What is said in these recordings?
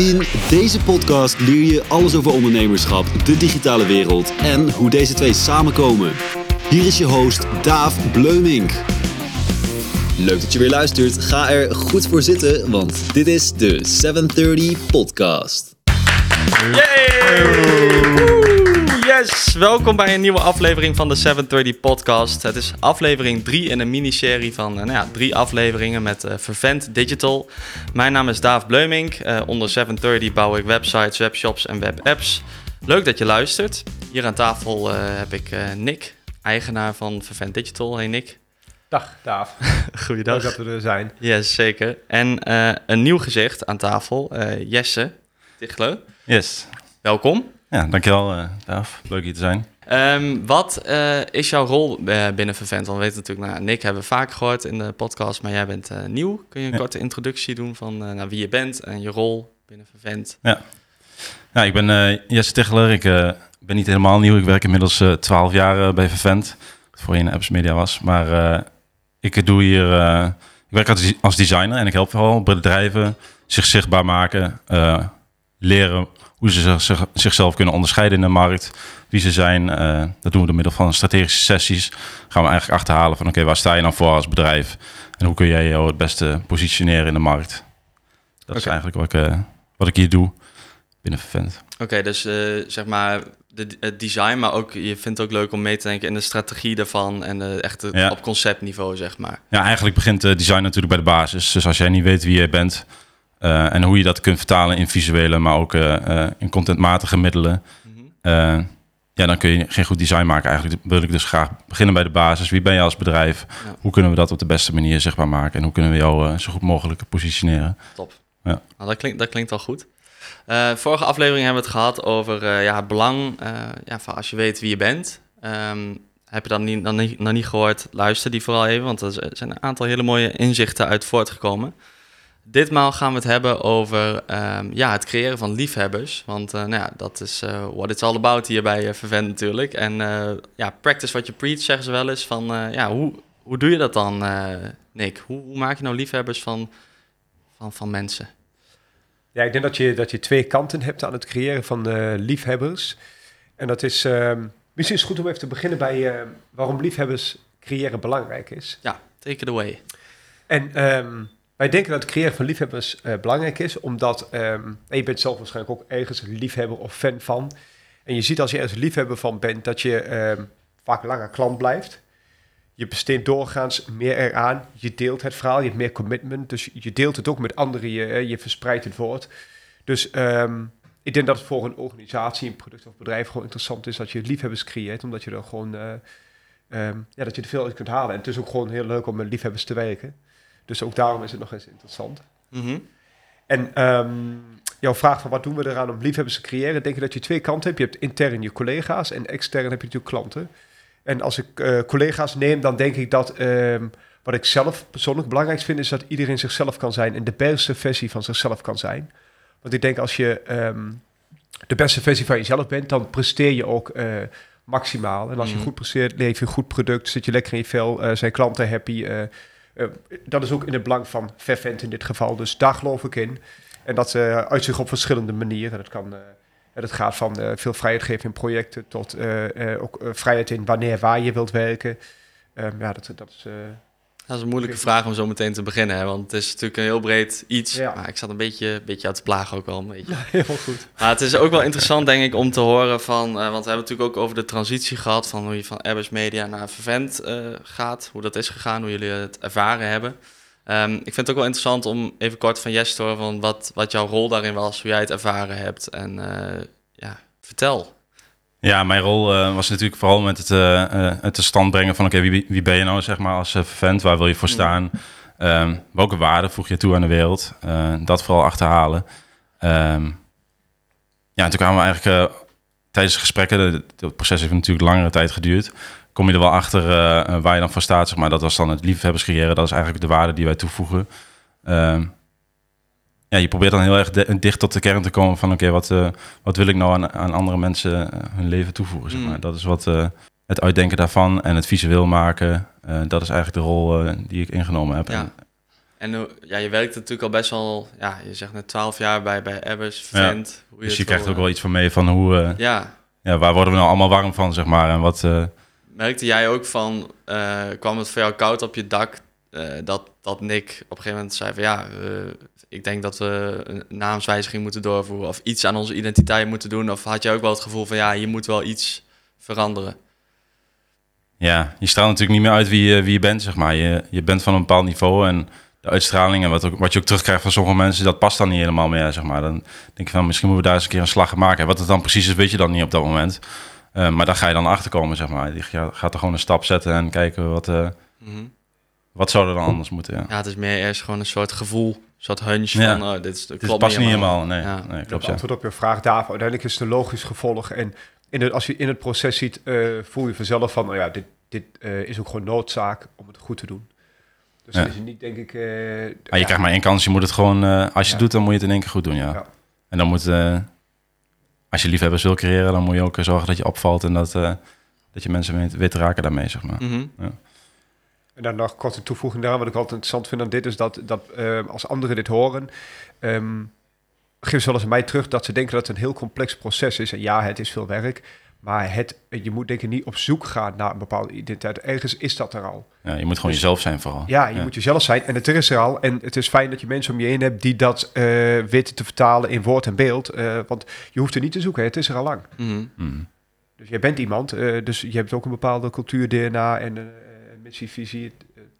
In deze podcast leer je alles over ondernemerschap, de digitale wereld en hoe deze twee samenkomen. Hier is je host Daaf Bleumink. Leuk dat je weer luistert. Ga er goed voor zitten, want dit is de 730 Podcast. Yay! Yes, welkom bij een nieuwe aflevering van de 730 Podcast. Het is aflevering 3 in een miniserie van uh, nou ja, drie afleveringen met uh, Vervent Digital. Mijn naam is Daaf Bleumink. Uh, onder 730 bouw ik websites, webshops en webapps. Leuk dat je luistert. Hier aan tafel heb ik Nick, eigenaar van Vervent Digital. Hey Nick. Dag, Daaf. Goeiedag. Leuk dat we er zijn. Yes, zeker. En een nieuw gezicht aan tafel, Jesse Tichler. Yes. Welkom. Ja, dankjewel uh, Daaf. Leuk hier te zijn. Um, wat uh, is jouw rol uh, binnen Vervent? Want we weten natuurlijk, nou, Nick hebben we vaak gehoord in de podcast, maar jij bent nieuw. Kun je een ja. korte introductie doen van nou, wie je bent en je rol binnen Vervent? Ja, ja ik ben Jesse Ticheler. Ik ben niet helemaal nieuw. Ik werk inmiddels twaalf jaar bij Vervent, voor je in Apps Media was. Maar ik doe hier, ik werk als, als designer en ik help vooral bedrijven zich zichtbaar maken, leren hoe ze zich, zichzelf kunnen onderscheiden in de markt, wie ze zijn. Uh, dat doen we door middel van strategische sessies. Gaan we eigenlijk achterhalen van oké, waar sta je nou voor als bedrijf? En hoe kun jij jou het beste positioneren in de markt? Dat okay. is eigenlijk wat ik, uh, wat ik hier doe binnen Vervent. Oké, okay, dus uh, zeg maar de, het design, maar ook je vindt het ook leuk om mee te denken in de strategie daarvan en de, echt het, ja. op conceptniveau, zeg maar. Ja, eigenlijk begint design natuurlijk bij de basis. Dus als jij niet weet wie je bent, uh, en hoe je dat kunt vertalen in visuele, maar ook uh, uh, in contentmatige middelen. Mm -hmm. ja, dan kun je geen goed design maken. Eigenlijk wil ik dus graag beginnen bij de basis. Wie ben je als bedrijf? Ja. Hoe kunnen we dat op de beste manier zichtbaar maken? En hoe kunnen we jou zo goed mogelijk positioneren? Top. Ja. Nou, dat, klinkt, dat klinkt al goed. vorige aflevering hebben we het gehad over ja, het belang ja, van als je weet wie je bent. Um, heb je dat niet, dan niet, nog niet gehoord? Luister die vooral even, want er zijn een aantal hele mooie inzichten uit voortgekomen. Ditmaal gaan we het hebben over um, ja, het creëren van liefhebbers. Want uh, nou ja, dat is uh, what it's all about hier bij uh, Vervent natuurlijk. En ja, practice what you preach zeggen ze wel eens. Van, ja, hoe, hoe doe je dat dan, Nick? Hoe, hoe, maak je nou liefhebbers van, van, van mensen? Ja, ik denk dat je, dat je twee kanten hebt aan het creëren van liefhebbers. En dat is, ehm, misschien is het goed om even te beginnen bij waarom liefhebbers creëren belangrijk is. Ja, take it away. En... Um, wij denken dat het creëren van liefhebbers uh, belangrijk is, omdat um, je bent zelf waarschijnlijk ook ergens liefhebber of fan van. En je ziet als je ergens liefhebber van bent, dat je um, vaak langer klant blijft. Je besteedt doorgaans meer eraan. Je deelt het verhaal, je hebt meer commitment. Dus je deelt het ook met anderen, je, je verspreidt het woord. Dus um, ik denk dat het voor een organisatie, een product of bedrijf gewoon interessant is dat je liefhebbers creëert, omdat je er gewoon, uh, ja, dat je er veel uit kunt halen. En het is ook gewoon heel leuk om met liefhebbers te werken. Dus ook daarom is het nog eens interessant. Mm -hmm. En um, jouw vraag van wat doen we eraan om liefhebbers te creëren, denk ik dat je twee kanten hebt. Je hebt intern je collega's en extern heb je natuurlijk klanten. En als ik uh, collega's neem, dan denk ik dat um, wat ik zelf persoonlijk belangrijk vind, is dat iedereen zichzelf kan zijn en de beste versie van zichzelf kan zijn. Want ik denk als je um, de beste versie van jezelf bent, dan presteer je ook uh, maximaal. En als je mm. goed presteert, leef je een goed product, zit je lekker in je vel, uh, zijn klanten happy. Uh, dat is ook in het belang van Vervent in dit geval. Dus daar geloof ik in. En dat uh, uitzicht op verschillende manieren. Dat kan... Uh, dat gaat van veel vrijheid geven in projecten tot ook vrijheid in wanneer, waar je wilt werken. Um, ja, dat, dat is dat is een moeilijke vraag om zo meteen te beginnen, hè? want het is natuurlijk een heel breed iets. Ja. Maar ik zat een beetje, beetje uit te plagen ook wel een beetje. Ja, heel goed. Maar het is ook wel interessant, denk ik, om te horen van... Uh, want we hebben natuurlijk ook over de transitie gehad... van hoe je van Airbus Media naar Vervent uh, gaat. Hoe dat is gegaan, hoe jullie het ervaren hebben. Um, ik vind het ook wel interessant om even kort van Jess te horen... van wat, wat jouw rol daarin was, hoe jij het ervaren hebt. En uh, ja, vertel. Ja, mijn rol uh, was natuurlijk vooral met het, uh, uh, het te stand brengen van... oké, wie, wie ben je nou, zeg maar, als vent? Waar wil je voor staan? Um, welke waarde voeg je toe aan de wereld? dat vooral achterhalen. Um, ja, en toen kwamen we eigenlijk tijdens de gesprekken... het proces heeft natuurlijk langere tijd geduurd... kom je er wel achter waar je dan voor staat, zeg maar. Dat was dan het liefhebbers creëren. Dat is eigenlijk de waarde die wij toevoegen. Um, ja, je probeert dan heel erg dicht tot de kern te komen van oké, wat, uh, wat wil ik nou aan, aan andere mensen uh, hun leven toevoegen? Zeg maar. Mm. Dat is wat uh, het uitdenken daarvan en het visueel maken. dat is eigenlijk de rol die ik ingenomen heb. Ja. En, En eh, ja, je werkt natuurlijk al best wel, ja, je zegt net 12 jaar bij, bij Ebbers, vent. hoe Dus je krijgt ook wel eh, iets van mee van hoe, eh, Ja, ja, waar worden we nou allemaal warm van, zeg maar. En wat, eh, merkte jij ook van, eh, kwam het voor jou koud op je dak, eh, dat, dat Nick op een gegeven moment zei van ja, eh, ik denk dat we een naamswijziging moeten doorvoeren of iets aan onze identiteit moeten doen? Of had je ook wel het gevoel van ja, hier moet wel iets veranderen? ja, je straalt natuurlijk niet meer uit wie je, wie je bent, zeg maar. Je, je bent van een bepaald niveau en de uitstraling en wat, ook, wat je ook terugkrijgt van sommige mensen, dat past dan niet helemaal meer, zeg maar. Dan denk je van, misschien moeten we daar eens een keer een slag maken. En wat het dan precies is, weet je dan niet op dat moment. Eh, maar daar ga je dan achter komen, zeg maar. Je gaat- er gewoon een stap zetten en kijken wat, eh, Mhm. Wat zou er dan anders moeten. Ja. Ja, het is meer eerst gewoon een soort gevoel, een soort hunch Ja. van oh, dit, is, Het klopt past niet helemaal, nee. Ja. nee klopt, ja. antwoord op je vraag, David. Uiteindelijk is het een logisch gevolg. En in het, als je in het proces ziet, eh, voel je vanzelf van, nou ja, dit, dit eh, is ook gewoon noodzaak om het goed te doen. Dus Ja. is het niet, denk ik... eh, Maar je ja, krijgt maar één kans, je moet het gewoon... eh, als je Ja. het doet, dan moet je het in één keer goed doen, ja. Ja. En dan moet... als je liefhebbers wil creëren, dan moet je ook zorgen dat je opvalt... en dat, eh, dat je mensen weet, weet te raken daarmee, zeg maar. Mhm. En dan nog korte toevoeging daaraan, wat ik altijd interessant vind aan dit, is dat, dat eh, als anderen dit horen, ehm geven ze wel eens mij terug dat ze denken dat het een heel complex proces is. En ja, het is veel werk, maar het, je moet denk ik niet op zoek gaan naar een bepaalde identiteit. Ergens is dat er al. Ja, je moet gewoon Dus- jezelf zijn vooral. Ja, je moet jezelf zijn en het er is er al. En het is fijn dat je mensen om je heen hebt die dat eh, weten te vertalen in woord en beeld. eh, want je hoeft er niet te zoeken, het is er al lang. Mhm. Mm. Dus jij bent iemand, eh, dus je hebt ook een bepaalde cultuur, DNA en uh, visie.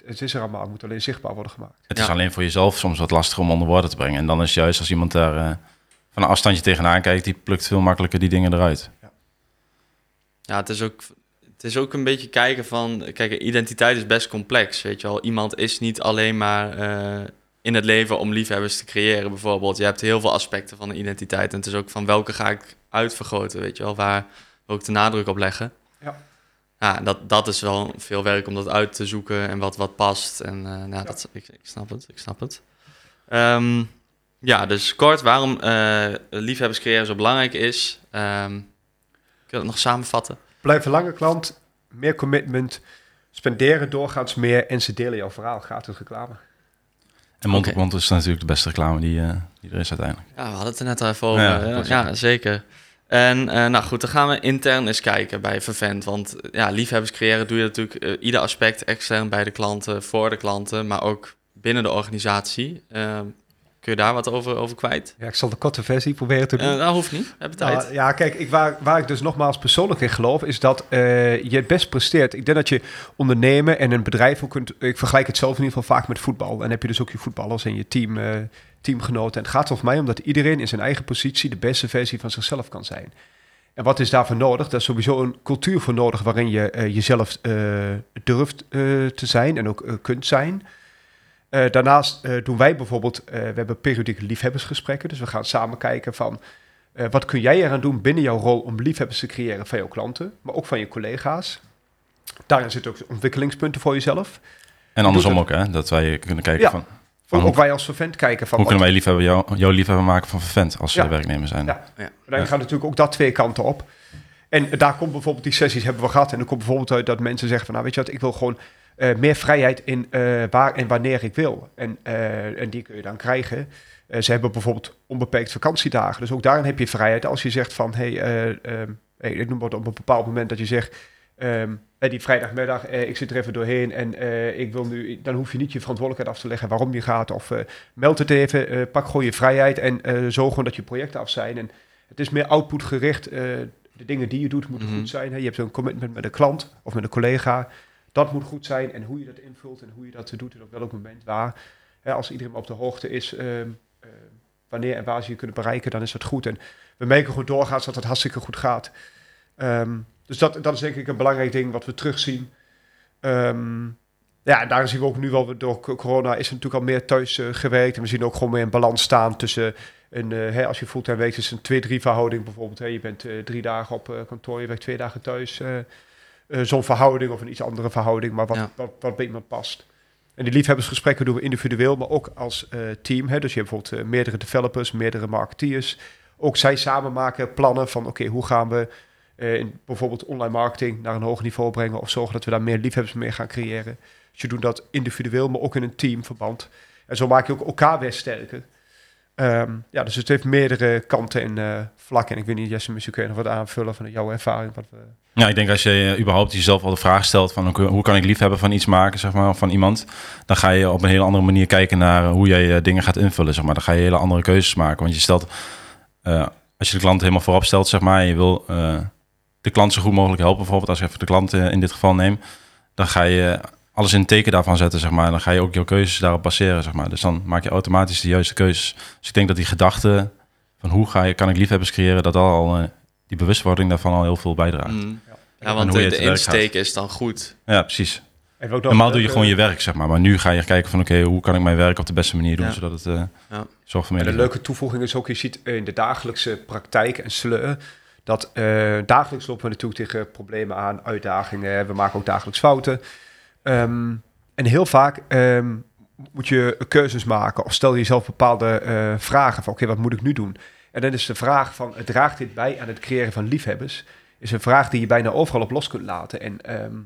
Het, is er allemaal, het moet alleen zichtbaar worden gemaakt. Het Ja. is alleen voor jezelf soms wat lastig om onder woorden te brengen. En dan is juist als iemand daar eh, van een afstandje tegenaan kijkt... die plukt veel makkelijker die dingen eruit. Ja, het is ook. Het is ook een beetje kijken van, kijk, identiteit is best complex, weet je wel. Iemand is niet alleen maar eh, in het leven om liefhebbers te creëren, bijvoorbeeld. Je hebt heel veel aspecten van de identiteit. En het is ook van welke ga ik uitvergroten, weet je wel. Waar wil ik de nadruk op leggen? Ja. Ja, dat, dat is wel veel werk om dat uit te zoeken en wat, wat past. En eh, nou, dat, ik, ik snap het, ik snap het. Ehm, ja, dus kort, waarom eh liefhebbers creëren zo belangrijk is. Ehm, kun je dat nog samenvatten? Blijf een lange klant, meer commitment, spenderen doorgaans meer en ze delen jouw verhaal. Gratis reclame. En mond op mond is natuurlijk de beste reclame die, eh, die er is uiteindelijk. Ja, we hadden het er net al even over. Ja, Ja, ja, ja. zeker. En eh, nou goed, dan gaan we intern eens kijken bij Vervent. Want eh, ja, liefhebbers creëren doe je natuurlijk eh, ieder aspect extern bij de klanten, voor de klanten, maar ook binnen de organisatie. Eh, kun je daar wat over, over kwijt? Ja, ik zal de korte versie proberen te doen. Dat hoeft niet, hebben tijd. Nou, ja, kijk, ik, waar, waar ik dus nogmaals persoonlijk in geloof, is dat je het best presteert. Ik denk dat je ondernemen en een bedrijf ook kunt. Ik vergelijk het zelf in ieder geval vaak met voetbal. En dan heb je dus ook je voetballers en je team, teamgenoten. En het gaat voor mij om dat iedereen in zijn eigen positie de beste versie van zichzelf kan zijn. En wat is daarvoor nodig? Daar is sowieso een cultuur voor nodig waarin je eh, jezelf eh, durft eh, te zijn en ook kunt zijn. Daarnaast doen wij bijvoorbeeld, we hebben periodieke liefhebbersgesprekken. Dus we gaan samen kijken van wat kun jij eraan doen binnen jouw rol om liefhebbers te creëren van jouw klanten, maar ook van je collega's. Daarin zitten ook ontwikkelingspunten voor jezelf. En andersom ook, hè? Dat wij kunnen kijken Ja. van... Hoe- ook wij als vervent kijken van Hoe kunnen wij liefhebber jou, jouw liefhebber maken van vervent als ze Ja. werknemer zijn? Ja. Ja. Dan gaan natuurlijk ook dat twee kanten op. En daar komt bijvoorbeeld die sessies hebben we gehad. En er komt bijvoorbeeld uit dat mensen zeggen van, nou weet je wat, ik wil gewoon eh, meer vrijheid in eh, waar en wanneer ik wil. En, eh, en die kun je dan krijgen. Eh, ze hebben bijvoorbeeld onbeperkt vakantiedagen. Dus ook daarin heb je vrijheid als je zegt van, hey, eh, ehm, hey, ik noem het op een bepaald moment dat je zegt, ehm, eh, die vrijdagmiddag, eh, ik zit er even doorheen en eh, ik wil nu, dan hoef je niet je verantwoordelijkheid af te leggen waarom je gaat. Of eh, meld het even, eh, pak gewoon je vrijheid en eh zorg gewoon dat je projecten af zijn. En het is meer output gericht. eh, de dingen die je doet moeten Mhm. goed zijn. Hè. Je hebt een commitment met een klant of met een collega. Dat moet goed zijn. En hoe je dat invult en hoe je dat doet en op welk moment waar. Hè, als iedereen op de hoogte is ehm, eh, wanneer en waar ze je kunnen bereiken, dan is dat goed. En we merken gewoon doorgaans dat het hartstikke goed gaat. Ehm, dus dat, dat is denk ik een belangrijk ding wat we terugzien. Ehm, ja, en daar zien we ook nu wel, door co- corona is er natuurlijk al meer thuis eh, gewerkt. En we zien ook gewoon meer een balans staan tussen, een, eh, hè, als je fulltime werkt, is een 2-3 verhouding bijvoorbeeld. Hè. Je bent eh, drie dagen op kantoor, je werkt twee dagen thuis. Zo'n verhouding of een iets andere verhouding, maar wat, Ja. wat, wat bij iemand past. En die liefhebbersgesprekken doen we individueel, maar ook als team. Hè. Dus je hebt bijvoorbeeld meerdere developers, meerdere marketeers. Ook zij samen maken plannen van, oké, hoe gaan we in bijvoorbeeld online marketing naar een hoger niveau brengen of zorgen dat we daar meer liefhebbers mee gaan creëren. Dus je doet dat individueel, maar ook in een teamverband. En zo maak je ook elkaar weer sterker. Ehm, ja, dus het heeft meerdere kanten en eh, vlakken. En ik weet niet, Jesse, misschien kun je nog wat aanvullen van jouw ervaring. Wat we... Ja, ik denk als je eh, überhaupt jezelf al de vraag stelt van hoe, kan ik liefhebben van iets maken, zeg maar, van iemand, dan ga je op een hele andere manier kijken naar hoe jij eh, dingen gaat invullen, zeg maar. Dan ga je hele andere keuzes maken, want je stelt, eh, als je de klant helemaal voorop stelt, zeg maar, je wil eh, de klant zo goed mogelijk helpen, bijvoorbeeld als je even de klant eh, in dit geval neemt, dan ga je alles in het teken daarvan zetten, zeg maar. En dan ga je ook jouw keuzes daarop baseren, zeg maar. Dus dan maak je automatisch de juiste keuzes. Dus ik denk dat die gedachte van hoe ga je, kan ik liefhebbers creëren, dat al, eh, die bewustwording daarvan al heel veel bijdraagt. Mm. Ja, En want hoe je de, het de insteek is dan goed. Ja, precies. Normaal doe je gewoon je werk, zeg maar. Maar nu ga je kijken van, oké, hoe kan ik mijn werk op de beste manier doen, Ja. zodat het eh Ja. zorgt voor En meer een leuke toevoeging is ook, je ziet in de dagelijkse praktijk en sleur, dat eh, dagelijks lopen we natuurlijk tegen problemen aan, uitdagingen. We maken ook dagelijks fouten. Ehm, en heel vaak ehm, moet je keuzes maken of stel je jezelf bepaalde eh, vragen van, oké, wat moet ik nu doen? En dan is de vraag van, draagt dit bij aan het creëren van liefhebbers? Is een vraag die je bijna overal op los kunt laten en ehm,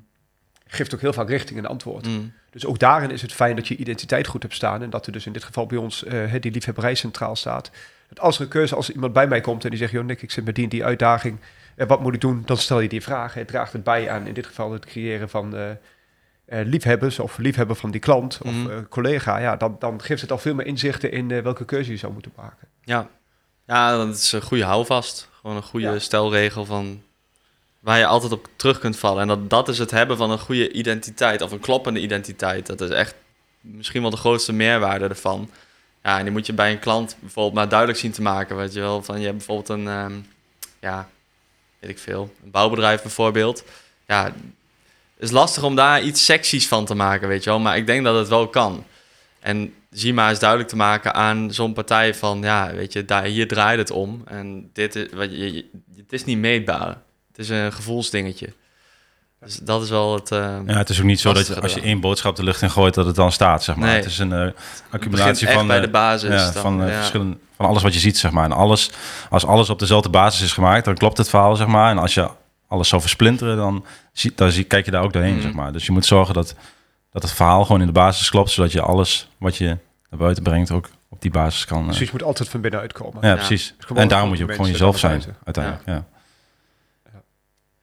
geeft ook heel vaak richting en antwoord. Mm. Dus ook daarin is het fijn dat je identiteit goed hebt staan. En dat er dus in dit geval bij ons eh, die liefhebberij centraal staat. Als er een keuze, als iemand bij mij komt en die zegt... joh Nick, ik zit met die en die uitdaging. En wat moet ik doen? Dan stel je die vraag. Het draagt het bij aan in dit geval het creëren van eh, eh, liefhebbers... of liefhebber van die klant of Mhm. eh, collega. Ja, dan, dan geeft het al veel meer inzichten in welke keuze je zou moeten maken. Ja. ja, dat is een goede houvast. Gewoon een goede Ja. stelregel van waar je altijd op terug kunt vallen. En dat, dat is het hebben van een goede identiteit of een kloppende identiteit. Dat is echt misschien wel de grootste meerwaarde ervan. Ja, en die moet je bij een klant bijvoorbeeld maar duidelijk zien te maken. Weet je wel, van je hebt bijvoorbeeld een, ehm, ja, weet ik veel, een bouwbedrijf bijvoorbeeld. Ja, is lastig om daar iets seksies van te maken, weet je wel. Maar ik denk dat het wel kan. En zie maar eens duidelijk te maken aan zo'n partij van, ja, weet je, daar, hier draait het om. En dit is, wat je- het is niet meetbaar. Het is een gevoelsdingetje. Dus dat is wel het... eh, Ja, het is ook niet zo dat je, als je één boodschap de lucht in gooit, dat het dan staat, zeg maar. Nee. Het is een eh, accumulatie van, bij eh, de basis. ja, dan, van, eh, ja. verschillende, van alles wat je ziet, zeg maar. En alles, als alles op dezelfde basis is gemaakt, dan klopt het verhaal, zeg maar. En als je alles zou versplinteren, dan, zie, dan zie, kijk je daar ook doorheen, Mhm. zeg maar. Dus je moet zorgen dat, dat het verhaal gewoon in de basis klopt, zodat je alles wat je naar buiten brengt ook op die basis kan. eh, Dus je moet altijd van binnenuit komen. ja, Ja. precies. En daarom goed moet je ook gewoon jezelf zijn, uiteindelijk. Ja.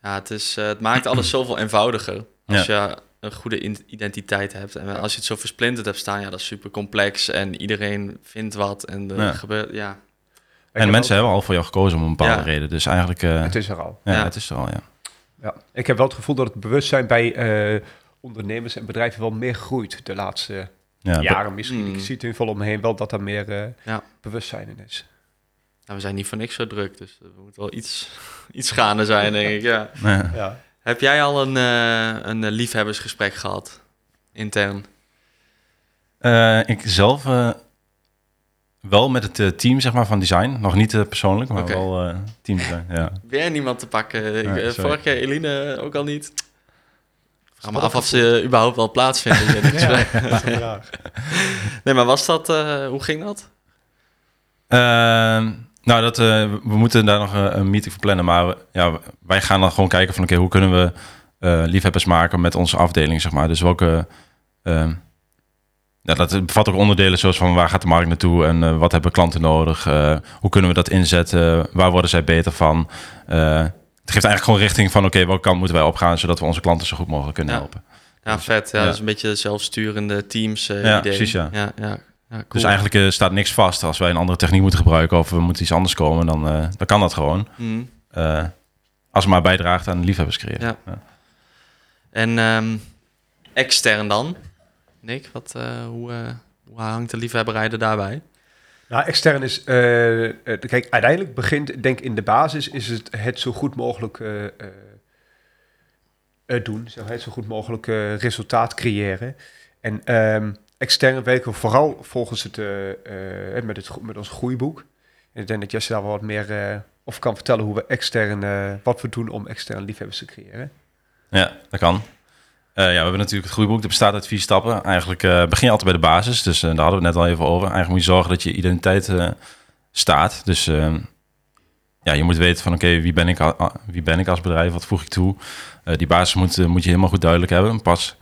Ja, het, is, eh, het maakt alles zoveel eenvoudiger als je een goede identiteit hebt. En als je het zo versplinterd hebt staan, ja, dat is super complex. En iedereen vindt wat en er Ja. gebeurt, ja. En heb mensen hebben al voor jou gekozen om een bepaalde Ja. reden. Dus eigenlijk, eh, Het is er al. ja, Ja. het is er al, ja. Ja. Ik heb wel het gevoel dat het bewustzijn bij eh, ondernemers en bedrijven wel meer groeit de laatste ja jaren misschien. Mm. Ik zie het in ieder geval om me heen wel dat er meer eh, Ja. bewustzijn in is. Nou, we zijn niet voor niks zo druk, dus er moet wel iets, iets gaande zijn, denk ik. Ja. Ja. Ja. Heb jij al een, eh, een eh, liefhebbersgesprek gehad, intern? Eh, ik zelf wel met het team zeg maar, van design. Nog niet persoonlijk, maar wel eh team design. Ja. Weer niemand te pakken. Ik, sorry. vorige keer Eline ook al niet. Vraag me af of ze überhaupt wel plaatsvinden. Ja. Nee, maar was dat, eh, hoe ging dat? Ehm, nou, dat, eh, we moeten daar nog eh, een meeting voor plannen. Maar we- ja, wij gaan dan gewoon kijken van... oké, hoe kunnen we eh, liefhebbers maken met onze afdeling, zeg maar. Dus welke... ja, dat bevat ook onderdelen zoals van waar gaat de markt naartoe... en eh, wat hebben klanten nodig? eh, hoe kunnen we dat inzetten? Waar worden zij beter van? Eh, het geeft eigenlijk gewoon richting van... oké, welke kant moeten wij opgaan... zodat we onze klanten zo goed mogelijk kunnen Ja. helpen. Ja, vet. Ja, Ja. Dat is een beetje zelfsturende teams eh, Ja, idee. precies, ja. Ja, ja. Cool. Dus eigenlijk eh, staat niks vast. Als wij een andere techniek moeten gebruiken... of we moeten iets anders komen, dan, eh, dan kan dat gewoon. Mhm. Eh, als het maar bijdraagt aan de liefhebberscreëring. Ja. Ja. En ehm, extern dan? Nick, wat, eh, hoe, eh, hoe hangt de liefhebberij er daarbij? Nou, extern is, kijk, uiteindelijk begint, denk in de basis, is het het zo goed mogelijk eh, eh, eh, doen, zo, het zo goed mogelijk eh, resultaat creëren. En ehm, extern werken we vooral volgens het, eh, eh, met, het, met ons groeiboek. En ik denk dat Jesse daar wel wat meer eh, over kan vertellen hoe we extern, wat we doen om extern liefhebbers te creëren. Ja, dat kan. Ja, we hebben natuurlijk het groeiboek. Dat bestaat uit vier stappen. Eigenlijk begin je altijd bij de basis. Dus eh, daar hadden we net al even over. Eigenlijk moet je zorgen dat je identiteit staat. Dus ja, je moet weten van oké, wie, ben ik wie ben ik als bedrijf? Wat voeg ik toe? Die basis moet, moet je helemaal goed duidelijk hebben. Pas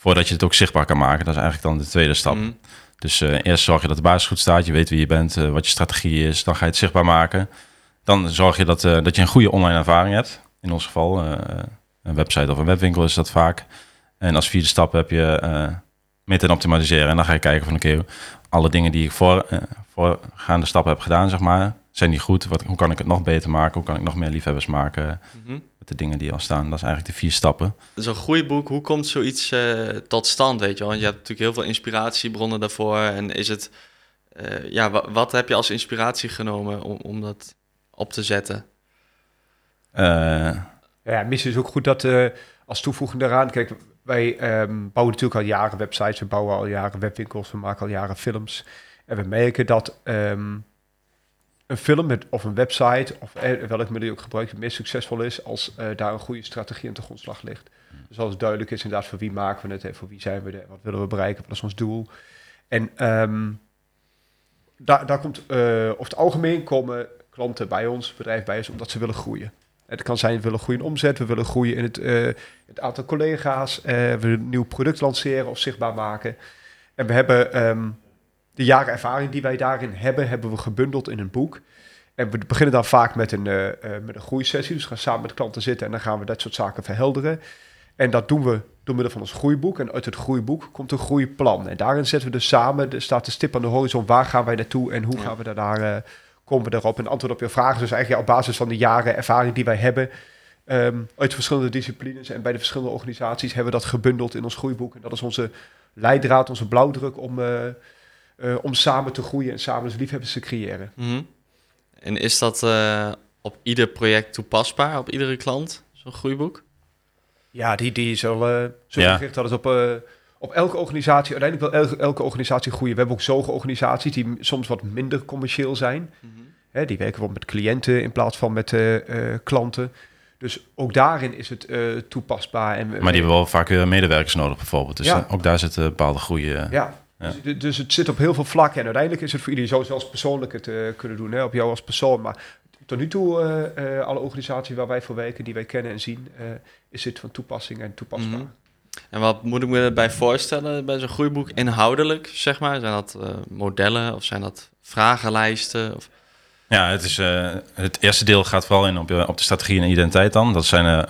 voordat je het ook zichtbaar kan maken. Dat is eigenlijk dan de tweede stap. Mhm. Dus eh, eerst zorg je dat de basis goed staat, je weet wie je bent, eh, wat je strategie is, dan ga je het zichtbaar maken. Dan zorg je dat, eh, dat je een goede online ervaring hebt. In ons geval een website of een webwinkel is dat vaak. En als vierde stap heb je meteen optimaliseren. En dan ga je kijken van oké, alle dingen die ik voor, voorgaande stappen heb gedaan, zeg maar, zijn die goed? Wat, hoe kan ik het nog beter maken? Hoe kan ik nog meer liefhebbers maken Mhm. met de dingen die al staan? Dat is eigenlijk de vier stappen. Zo'n groeiboek, hoe komt zoiets eh, tot stand, weet je wel? Want je hebt natuurlijk heel veel inspiratiebronnen daarvoor. En is het, eh, ja, wa- wat heb je als inspiratie genomen om, om dat op te zetten? Eh, Ja, misschien is ook goed dat eh, als toevoeging daaraan, kijk, wij ehm, bouwen natuurlijk al jaren websites, we bouwen al jaren webwinkels, we maken al jaren films. En we merken dat ehm, een film of een website, of eh, welk middel je ook gebruikt, het succesvol is als eh, daar een goede strategie aan de grondslag ligt. Dus als het duidelijk is inderdaad voor wie maken we het en voor wie zijn we er, wat willen we bereiken, wat is ons doel. En ehm, daar, daar komt, eh over het algemeen komen klanten bij ons, bedrijven bij ons, omdat ze willen groeien. Het kan zijn, we willen groeien in omzet, we willen groeien in het, het aantal collega's, we een nieuw product lanceren of zichtbaar maken. En we hebben ehm, de jaren ervaring die wij daarin hebben, hebben we gebundeld in een boek. En we beginnen dan vaak met een, eh, eh, met een groeisessie. Dus we gaan samen met klanten zitten en dan gaan we dat soort zaken verhelderen. En dat doen we door middel van ons groeiboek. En uit het groeiboek komt een groeiplan. En daarin zetten we dus samen, er staat de stip aan de horizon, waar gaan wij naartoe en hoe Ja. gaan we daarnaar, eh, komen we daarop. En antwoord op je vraag is dus eigenlijk op basis van de jaren ervaring die wij hebben, ehm, uit verschillende disciplines en bij de verschillende organisaties, hebben we dat gebundeld in ons groeiboek. En dat is onze leidraad, onze blauwdruk om, eh, om samen te groeien en samen dus liefhebbers te creëren. Mhm. En is dat eh, op ieder project toepasbaar, op iedere klant, zo'n groeiboek? Ja, die, die is al eh, zo Ja. gericht dat het op, eh, op elke organisatie, uiteindelijk wil elke, elke organisatie groeien. We hebben ook zorgorganisaties die soms wat minder commercieel zijn. Hè, die werken wel met cliënten in plaats van met eh, eh, klanten. Dus ook daarin is het eh, toepasbaar. En maar die hebben wel vaak weer medewerkers nodig bijvoorbeeld. Dus Ja. ook daar zit een bepaalde groei. Ja, Ja. Dus, dus het zit op heel veel vlakken. En uiteindelijk is het voor iedereen zo zelfs persoonlijk het eh, kunnen doen. Hè, op jou als persoon. Maar tot nu toe, eh, eh, alle organisaties waar wij voor werken, die wij kennen en zien, eh, is dit van toepassing en toepasbaar. Mhm. En wat moet ik me erbij voorstellen bij zo'n groeiboek inhoudelijk, zeg maar? Zijn dat eh, modellen of zijn dat vragenlijsten? Of... Ja, het, is, eh, het eerste deel gaat vooral in op, je- op de strategie en identiteit dan. Dat zijn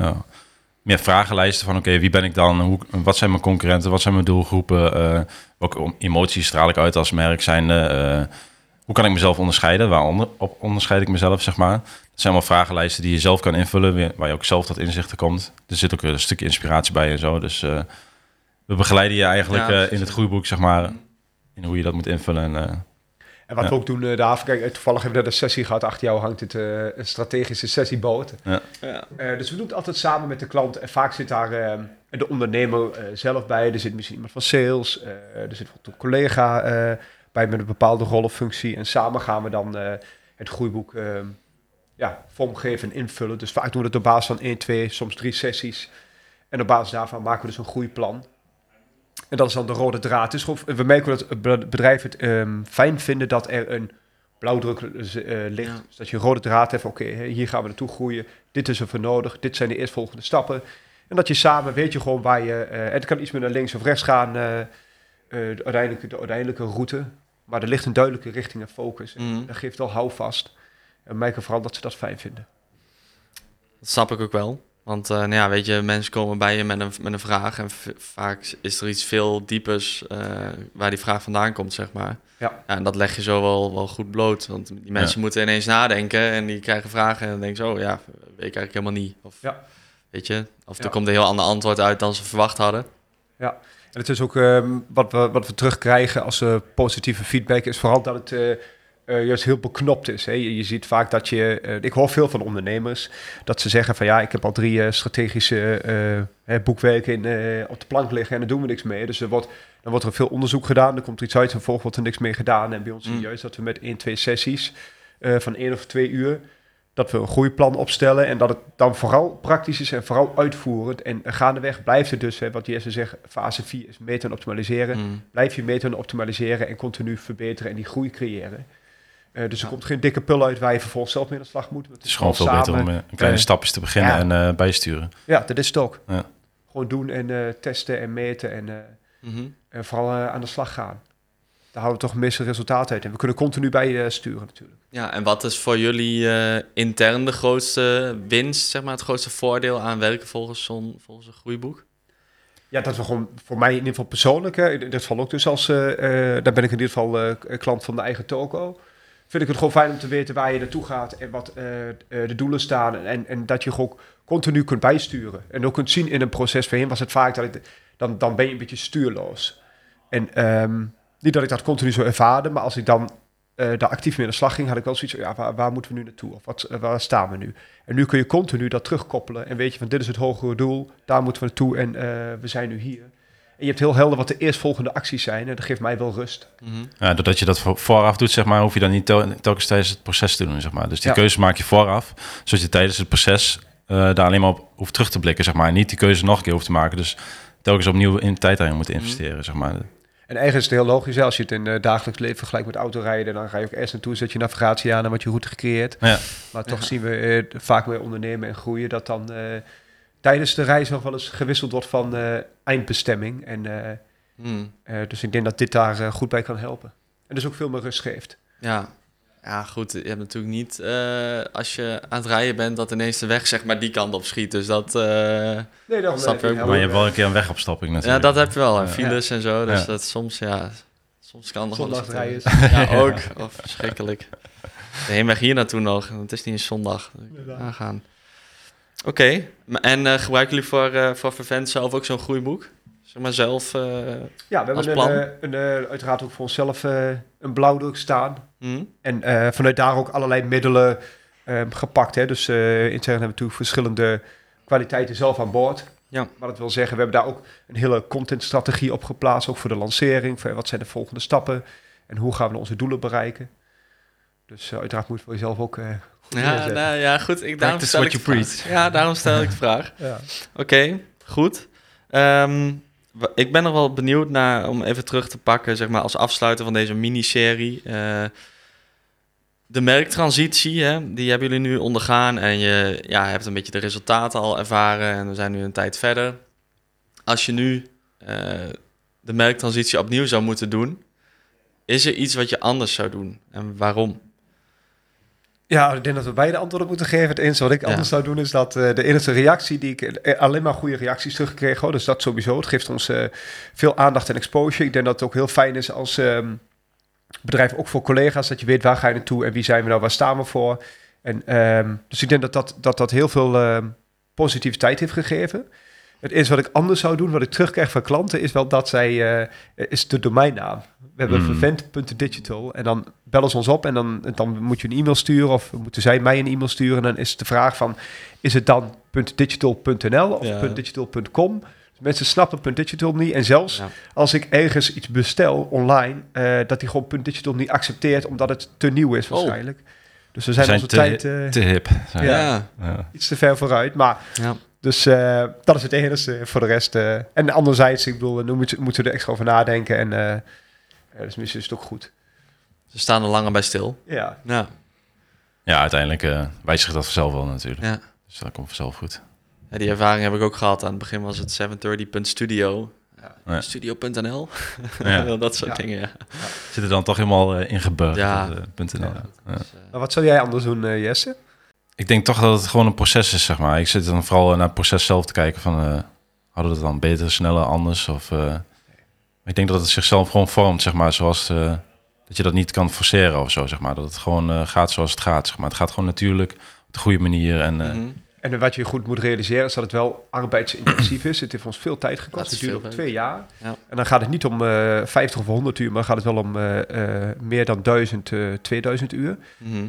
meer vragenlijsten van oké, wie ben ik dan? Hoe, wat zijn mijn concurrenten? Wat zijn mijn doelgroepen? eh, welke emoties straal ik uit als merk zijnde? eh, hoe kan ik mezelf onderscheiden? Waaronder op onderscheid ik mezelf, zeg maar? Dat zijn allemaal vragenlijsten die je zelf kan invullen, waar je ook zelf tot inzichten komt. Er zit ook een stukje inspiratie bij en zo. Dus eh, we begeleiden je eigenlijk Ja, in het groeiboek, zeg maar, in hoe je dat moet invullen. En, En wat Ja. we ook doen, uh, Daaf, kijk, eh, toevallig hebben we net een sessie gehad. Achter jou hangt het, eh, een strategische sessieboot. Ja. Eh, dus we doen het altijd samen met de klant. En vaak zit daar eh, de ondernemer eh, zelf bij. Er zit misschien iemand van sales. eh, er zit bijvoorbeeld een collega eh, bij met een bepaalde rol of functie. En samen gaan we dan eh, het groeiboek eh, ja, vormgeven en invullen. Dus vaak doen we het op basis van één, twee, soms drie sessies. En op basis daarvan maken we dus een groeiplan. En dat is dan de rode draad. Dus gewoon- we merken dat het be- bedrijf het ehm, fijn vinden dat er een blauwdruk eh, ligt. Ja. Dus dat je een rode draad hebt. Oké, hier gaan we naartoe groeien. Dit is er voor nodig. Dit zijn de eerstvolgende stappen. En dat je samen weet je gewoon waar je... eh, het kan iets meer naar links of rechts gaan. eh, eh, de, uiteindelijke, de uiteindelijke route. Maar er ligt een duidelijke richting en focus. En Mhm. dat geeft wel houvast. En merken vooral dat ze dat fijn vinden. Dat snap ik ook wel. Want eh, nou ja, weet je, mensen komen bij je met een, met een vraag en vaak is er iets veel diepers eh, waar die vraag vandaan komt, zeg maar. Ja. en dat leg je zo wel, wel goed bloot. Want die mensen Ja. moeten ineens nadenken en die krijgen vragen en dan denken ze, oh ja, weet ik eigenlijk helemaal niet. Of, Ja. Weet je, of er Ja. komt een heel ander antwoord uit dan ze verwacht hadden. En het is ook ehm, wat, we, wat we terugkrijgen als eh, positieve feedback, is vooral dat het eh, juist heel beknopt is. Hè. Je, je ziet vaak dat je, eh, ik hoor veel van ondernemers, dat ze zeggen van ja, ik heb al drie eh, strategische boekwerken in, op de plank liggen en daar doen we niks mee. Dus er wordt, dan wordt er veel onderzoek gedaan, er komt iets uit en vervolgens wordt er niks mee gedaan. En bij ons zie je Mm. juist dat we met één, twee sessies van één of twee uur, dat we een groeiplan opstellen en dat het dan vooral praktisch is en vooral uitvoerend. En gaandeweg blijft het dus, hè, wat Jesse zegt, fase 4 is meten en optimaliseren. Mm. Blijf je meten en optimaliseren en continu verbeteren en die groei creëren. Eh, dus er Ja. komt geen dikke pul uit waar je vervolgens zelf mee aan de slag moet. het is gewoon veel beter om eh, in kleine eh, stapjes te beginnen ja. en eh, bijsturen. Ja, dat is het ook. Ja. Gewoon doen en eh, testen en meten en, eh, Mhm. en vooral aan de slag gaan. daar halen we toch het meeste resultaat uit. En we kunnen continu bij sturen natuurlijk. Ja, en wat is voor jullie eh, intern de grootste winst, zeg maar, het grootste voordeel aan werken volgens, zo'n volgens een groeiboek? Ja, dat is gewoon voor mij in ieder geval persoonlijk. Hè, in dit geval ook dus als, eh eh, daar ben ik in ieder geval eh, klant van de eigen toko. Vind ik het gewoon fijn om te weten waar je naartoe gaat en wat eh, eh, de doelen staan. En, en dat je gewoon continu kunt bijsturen. En ook kunt zien in een proces. Voorheen was het vaak dat ik, dan, dan ben je een beetje stuurloos. En ehm, niet dat ik dat continu zo ervaarde, maar als ik dan eh, daar actief mee aan de slag ging, had ik wel zoiets van, ja, waar, moeten we nu naartoe? Of wat, waar staan we nu? En nu kun je continu dat terugkoppelen en weet je van, dit is het hogere doel, daar moeten we naartoe en we zijn nu hier. En je hebt heel helder wat de eerstvolgende acties zijn en dat geeft mij wel rust. Mhm. Ja, doordat je dat voor- vooraf doet, zeg maar, hoef je dan niet tel- telkens tijdens het proces te doen, zeg maar. Dus die Ja. keuze maak je vooraf, zodat je tijdens het proces eh, daar alleen maar op hoeft terug te blikken, zeg maar. En niet die keuze nog een keer hoeft te maken. Dus telkens opnieuw in tijd daarin moet investeren, zeg maar. En eigenlijk is het heel logisch, hè, als je het in het dagelijks leven vergelijkt met autorijden, dan ga je ook eerst naartoe, zet je navigatie aan en wat je route gecreëerd. Ja. Maar toch Ja. zien we eh, vaak bij ondernemen en groeien dat dan eh, tijdens de reis nog wel eens gewisseld wordt van eh, eindbestemming. En, eh, Mhm. eh, dus ik denk dat dit daar goed bij kan helpen. En dus ook veel meer rust geeft. Ja. ja, goed. Je hebt natuurlijk niet, eh, als je aan het rijden bent, dat ineens de weg zeg maar die kant op schiet. Dus dat, eh, Nee, dan, Snap je ook, Maar je hebt wel een keer een wegopstapping ja, natuurlijk. dat heb je wel. En Ja. files en zo. Dus Ja. dat soms, ja, soms kan eens Zondag rijden Ja, ook. Of verschrikkelijk. De heenweg hier naartoe nog. Het is niet een zondag. Aangaan. Oké. En eh, gebruiken jullie voor, eh voor Vervent zelf ook zo'n groeiboek? Zeg maar zelf... eh, Ja, we hebben een, een, uiteraard ook voor onszelf een blauwdruk staan. hm? En vanuit daar ook allerlei middelen ehm, gepakt. Hè. Dus intern hebben we natuurlijk verschillende kwaliteiten zelf aan boord. Ja. Maar dat wil zeggen, we hebben daar ook een hele contentstrategie op geplaatst. Ook voor de lancering. Voor wat zijn de volgende stappen? En hoe gaan we onze doelen bereiken? Dus uiteraard moeten we zelf ook... Ja, nou, ja, goed. Ik, daarom stel ik vraag. Ja, daarom stel ik de vraag. Ja. Oké, goed. Ehm, ik ben nog wel benieuwd naar, om even terug te pakken, zeg maar, als afsluiter van deze miniserie. eh de merktransitie, hè, die hebben jullie nu ondergaan en je ja, hebt een beetje de resultaten al ervaren en we zijn nu een tijd verder. Als je nu eh, de merktransitie opnieuw zou moeten doen, is er iets wat je anders zou doen en waarom? Ja, ik denk dat we beide antwoorden moeten geven. Het enige wat ik Ja. anders zou doen is dat eh, de enige reactie die ik... eh, alleen maar goede reacties teruggekregen. hoor. Dus dat sowieso. Het geeft ons eh, veel aandacht en exposure. Ik denk dat het ook heel fijn is als ehm, bedrijf, ook voor collega's, dat je weet waar ga je naartoe en wie zijn we nou, waar staan we voor. En, ehm, dus ik denk dat dat, dat, dat heel veel ehm, positiviteit heeft gegeven. Het eerste wat ik anders zou doen, wat ik terugkrijg van klanten, is wel dat zij, is de domeinnaam. We hebben Hmm. vervent.digital en dan bellen ze ons op en dan, dan moet je een e-mail sturen of moeten zij mij een e-mail sturen. En dan is de vraag van, is het dan .digital.nl of Ja. .digital.com? Dus mensen snappen .digital niet en zelfs Ja. als ik ergens iets bestel online, eh, dat die gewoon .digital niet accepteert omdat het te nieuw is Oh. waarschijnlijk. Dus we zijn, zijn onze te- tijd eh, Te hip. Ja. Ja. Ja. iets te ver vooruit. Maar ja. dus eh, dat is het enige voor de rest. eh. en anderzijds, ik bedoel, nu moeten moeten we er extra over nadenken. En eh, dus misschien is het ook goed. Ze staan er langer bij stil. Ja, Ja. Ja, uiteindelijk eh wijst zich dat vanzelf wel natuurlijk. Ja. Dus dat komt vanzelf goed. Ja, die ervaring heb ik ook gehad. Aan het begin was het 730.studio. Ja. Studio.nl. Ja. dat soort Ja. dingen, ja. Zit er dan toch helemaal eh, ingeburgerd. Ja. dat, eh, .nl. Ja. Ja. Eh, maar wat zou jij anders doen, eh, Jesse? Ik denk toch dat het gewoon een proces is, zeg maar. Ik zit dan vooral naar het proces zelf te kijken van... eh, hadden we het dan beter, sneller, anders? Of, eh, ik denk dat het zichzelf gewoon vormt, zeg maar, zoals... eh, dat je dat niet kan forceren of zo, zeg maar. Dat het gewoon eh, gaat zoals het gaat, zeg maar. Het gaat gewoon natuurlijk, op de goede manier. En eh, mhm. En wat je goed moet realiseren is dat het wel arbeidsintensief is. Het heeft ons veel tijd gekost. Het duurt ook twee jaar. Ja. En dan gaat het niet om eh 50 of 100 uur, maar gaat het wel om eh, eh, meer dan 1000, eh 2000 uur. Mhm.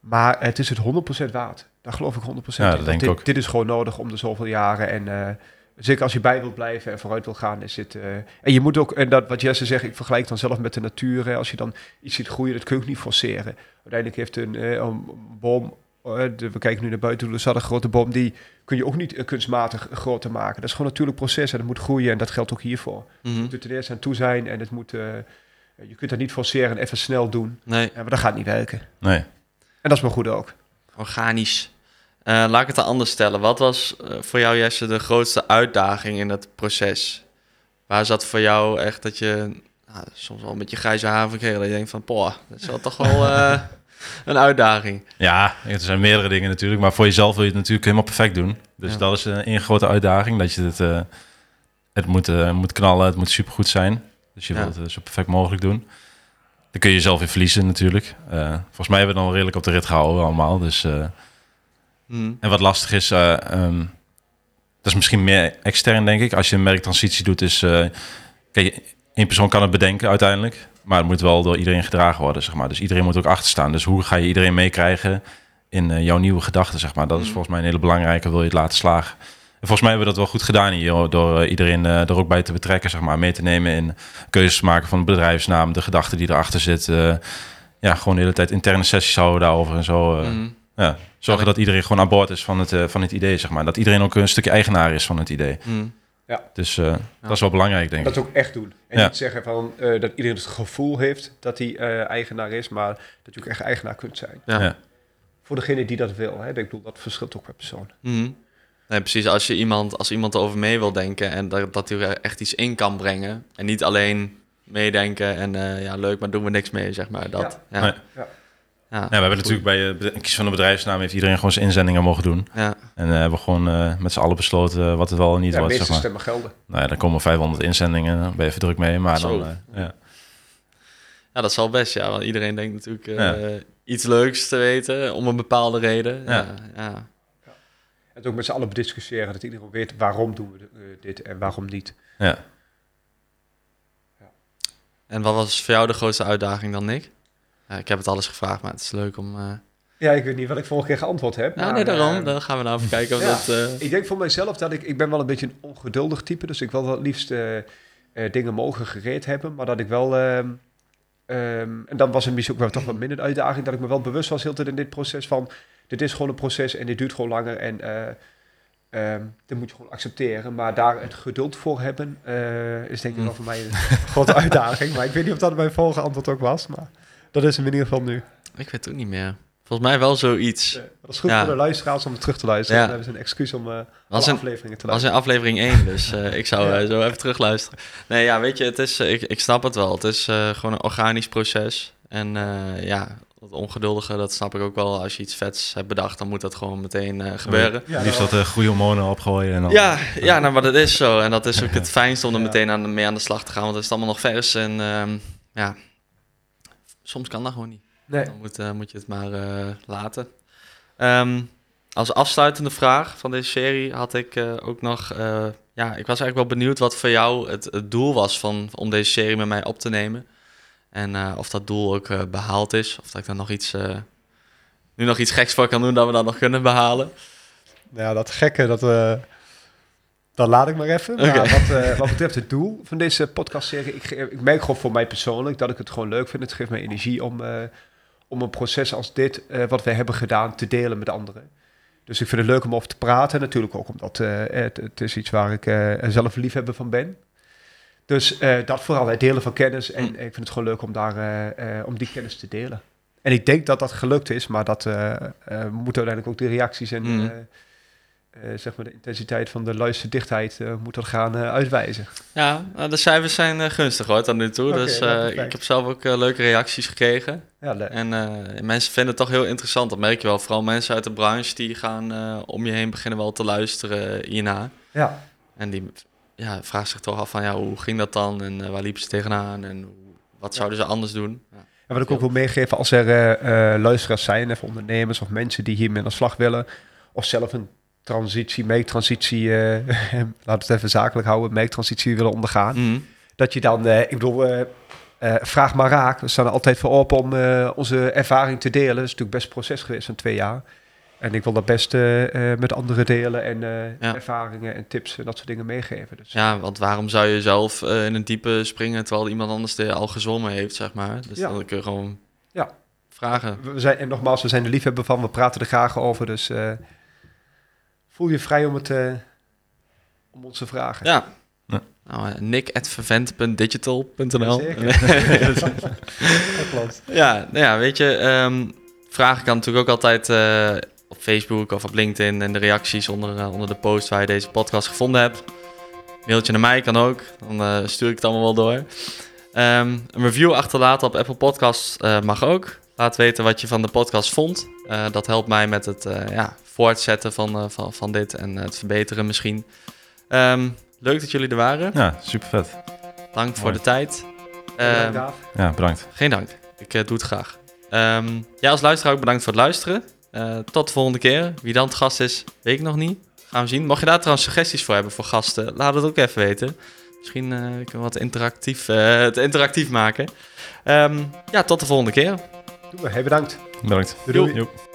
Maar het is het 100% waard. Daar geloof ik 100% Ja, in. dat Want denk ik dit, ook. dit is gewoon nodig om de zoveel jaren. En eh, zeker als je bij wilt blijven en vooruit wil gaan, is dit... eh, en je moet ook, en dat wat Jesse zegt, ik vergelijk dan zelf met de natuur. Hè, als je dan iets ziet groeien, dat kun je ook niet forceren. Uiteindelijk heeft een, eh, een boom... eh, de- we kijken nu naar buiten, er staat een grote boom, die kun je ook niet kunstmatig groter maken. Dat is gewoon een natuurlijk proces en dat moet groeien en dat geldt ook hiervoor. Je Mhm. moet er ten eerste aan toe zijn en het moet, eh, je kunt dat niet forceren en even snel doen. Nee, maar dat gaat niet werken. nee. En dat is maar goed ook. organisch. Eh, laat ik het dan anders stellen. Wat was eh, voor jou, Jesse, de grootste uitdaging in het proces? Waar zat voor jou echt dat je nou, soms wel een beetje grijze haven Je denkt van, poh, dat is wel toch wel eh, een uitdaging. Ja, er zijn meerdere dingen natuurlijk. Maar voor jezelf wil je het natuurlijk helemaal perfect doen. Dus Ja. dat is een, een grote uitdaging. Dat je het, het moet, moet knallen, het moet supergoed zijn. Dus je Ja. wilt het zo perfect mogelijk doen. Dan kun je jezelf weer verliezen natuurlijk. Volgens mij hebben we het dan redelijk op de rit gehouden allemaal. Dus, eh, Hm. en wat lastig is, eh, ehm, dat is misschien meer extern denk ik. Als je een merktransitie doet, is... eh, kijk, één persoon kan het bedenken uiteindelijk. Maar het moet wel door iedereen gedragen worden, zeg maar. Dus iedereen moet ook achter staan. Dus hoe ga je iedereen meekrijgen in eh, jouw nieuwe gedachten, zeg maar. Dat is Mm. volgens mij een hele belangrijke, wil je het laten slagen. En volgens mij hebben we dat wel goed gedaan hier, door iedereen er ook bij te betrekken, zeg maar. Mee te nemen in keuzes te maken van de bedrijfsnaam, de gedachten die erachter zitten. ja, gewoon de hele tijd interne sessies houden daarover en zo. eh. Hm. Ja, zorgen Ja, dat iedereen gewoon aan boord is van het, eh, van het idee, zeg maar. Dat iedereen ook een stukje eigenaar is van het idee. Hm. Dus eh, dat is wel belangrijk, denk ik. Dat ook echt doen. En Ja. niet zeggen van, eh, dat iedereen het gevoel heeft dat hij eh, eigenaar is, maar dat je ook echt eigenaar kunt zijn. Ja. Ja. Voor degene die dat wil. Hè. Ik bedoel, dat verschilt ook per persoon. Mhm. Nee, precies. Als, je iemand, als iemand erover mee wil denken en dat, dat hij er echt iets in kan brengen. En niet alleen meedenken en eh, ja, leuk, maar doen we niks mee, zeg maar. Dat, ja. Nee. Ja. We hebben natuurlijk bij eh, het kiezen van de bedrijfsnaam heeft iedereen gewoon zijn inzendingen mogen doen. Ja. En eh, hebben we gewoon eh, met z'n allen besloten wat het wel en niet Ja, meeste zeg maar. stemmen gelden. Nou ja, dan komen 500 inzendingen, dan ben je even druk mee, maar Zo. dan... eh, ja. ja, dat zal best, ja. Want iedereen denkt natuurlijk eh, Ja. iets leuks te weten om een bepaalde reden. Ja. Ja. Ja. En het ook met z'n allen bediscussiëren, dat iedereen weet waarom doen we dit en waarom niet. ja. En wat was voor jou de grootste uitdaging dan, Nick? Eh, ik heb het alles gevraagd, maar het is leuk om... eh, Ja, ik weet niet wat ik vorige keer geantwoord heb. Nou, maar, nee, daarom. eh, Dan gaan we nou even kijken of ja. dat... eh, Ik denk voor mijzelf dat ik, ik ben wel een beetje een ongeduldig type, dus ik wil wel het liefst dingen mogen gereed hebben, maar dat ik wel, ehm, ehm, en dan was het misschien ook wel toch wat minder de uitdaging, dat ik me wel bewust was heel tijd in dit proces van, dit is gewoon een proces en dit duurt gewoon langer en ehm dat moet je gewoon accepteren, maar daar het geduld voor hebben is denk ik wel voor mij een grote uitdaging, maar ik weet niet of dat mijn vorige antwoord ook was, maar dat is hem in ieder geval nu. ik weet het ook niet meer. Volgens mij wel zoiets. Eh, dat is goed Ja. voor de luisteraars om het terug te luisteren, Ja. dan hebben ze een excuus om eh Was een- afleveringen te Dat was luisteren. in aflevering 1, dus eh, ik zou Ja. eh, zo even terugluisteren. Nee, ja, weet je, het is, ik, ik snap het wel. Het is eh, gewoon een organisch proces. En eh, ja, dat ongeduldige, dat snap ik ook wel. Als je iets vets hebt bedacht, dan moet dat gewoon meteen eh, gebeuren. Ja, Liefst wat uh, goede hormonen opgooien en dan... Ja, ja nou, maar dat is zo. En dat is ook het fijnste om er Ja. meteen aan, mee aan de slag te gaan. Want het is allemaal nog vers. En ehm, ja, soms kan dat gewoon niet. nee. Dan moet, eh, moet je het maar eh, laten. Ehm, als afsluitende vraag van deze serie had ik eh, ook nog... eh, ja, ik was eigenlijk wel benieuwd wat voor jou het, het doel was van, om deze serie met mij op te nemen. En eh, of dat doel ook eh, behaald is. Of dat ik dan nog iets, eh, nu nog iets geks voor kan doen dat we dat nog kunnen behalen. Nou ja, dat gekke, dat, dat laat ik maar even. Maar wat, eh, wat betreft het doel van deze podcastserie, ik, ik merk gewoon voor mij persoonlijk dat ik het gewoon leuk vind. Het geeft mij energie om, eh, om een proces als dit, eh, wat wij hebben gedaan, te delen met anderen. Dus ik vind het leuk om over te praten. Natuurlijk ook omdat het, het is iets waar ik zelf liefhebber van ben. Dus dat vooral, het delen van kennis. En Mm. ik vind het gewoon leuk om, daar, om die kennis te delen. En ik denk dat dat gelukt is, maar dat we moeten uiteindelijk ook de reacties en Mm. Eh, zeg maar de intensiteit van de luisterdichtheid eh moet dat gaan eh, uitwijzen. Ja, nou, de cijfers zijn gunstig hoor, tot nu toe. Dus nou, ik heb zelf ook leuke reacties gekregen. Ja, le- En mensen vinden het toch heel interessant. Dat merk je wel. Vooral mensen uit de branche die gaan om je heen beginnen wel te luisteren hierna. ja. En die ja, vragen zich toch af van ja, hoe ging dat dan? En waar liepen ze tegenaan? En hoe, wat zouden ze anders doen? Ja. En wat ik ook wil meegeven, als er luisteraars zijn, even ondernemers of mensen die hiermee aan de slag willen, of zelf een transitie, meektransitie, eh laat het even zakelijk houden, meektransitie willen ondergaan, Mhm. dat je dan, eh, ik bedoel, eh, vraag maar raak. We staan er altijd voor open om onze ervaring te delen. Het is natuurlijk best proces geweest van twee jaar. En ik wil dat best met anderen delen en Ja. ervaringen en tips en dat soort dingen meegeven. Dus Ja, want waarom zou je zelf in een diepe springen terwijl iemand anders er al gezwommen heeft, zeg maar? Dus Ja. dan kun je gewoon Ja. vragen. we zijn, en nogmaals, we zijn er liefhebber van, we praten er graag over. Dus voel je vrij om, het, eh, om ons te vragen. Ja. Ja. Nou, eh, nick.vervent.digital.nl Jazeker. Dat klopt. Ja, nou ja, weet je, ehm, vragen kan natuurlijk ook altijd eh, op Facebook of op LinkedIn en de reacties onder, onder de post waar je deze podcast gevonden hebt. Mailtje naar mij kan ook, dan eh, stuur ik het allemaal wel door. Ehm, een review achterlaten op Apple Podcasts eh, mag ook. Laat weten wat je van de podcast vond. Eh, dat helpt mij met het eh, ja, voortzetten van, eh, van, van dit en het verbeteren misschien. Ehm, leuk dat jullie er waren. Ja, super vet. Dank voor de tijd. Bedankt, Ehm. Ja, bedankt. geen dank. Ik doe het graag. Ehm, ja, als luisteraar ook bedankt voor het luisteren. Eh, tot de volgende keer. Wie dan het gast is, weet ik nog niet. Gaan we zien. Mocht je daar trouwens suggesties voor hebben voor gasten, laat het ook even weten. Misschien eh, kunnen we wat interactief, eh, het interactief maken. Ehm, ja, tot de volgende keer. Hey, bedankt. Bedankt. Doei. Joep.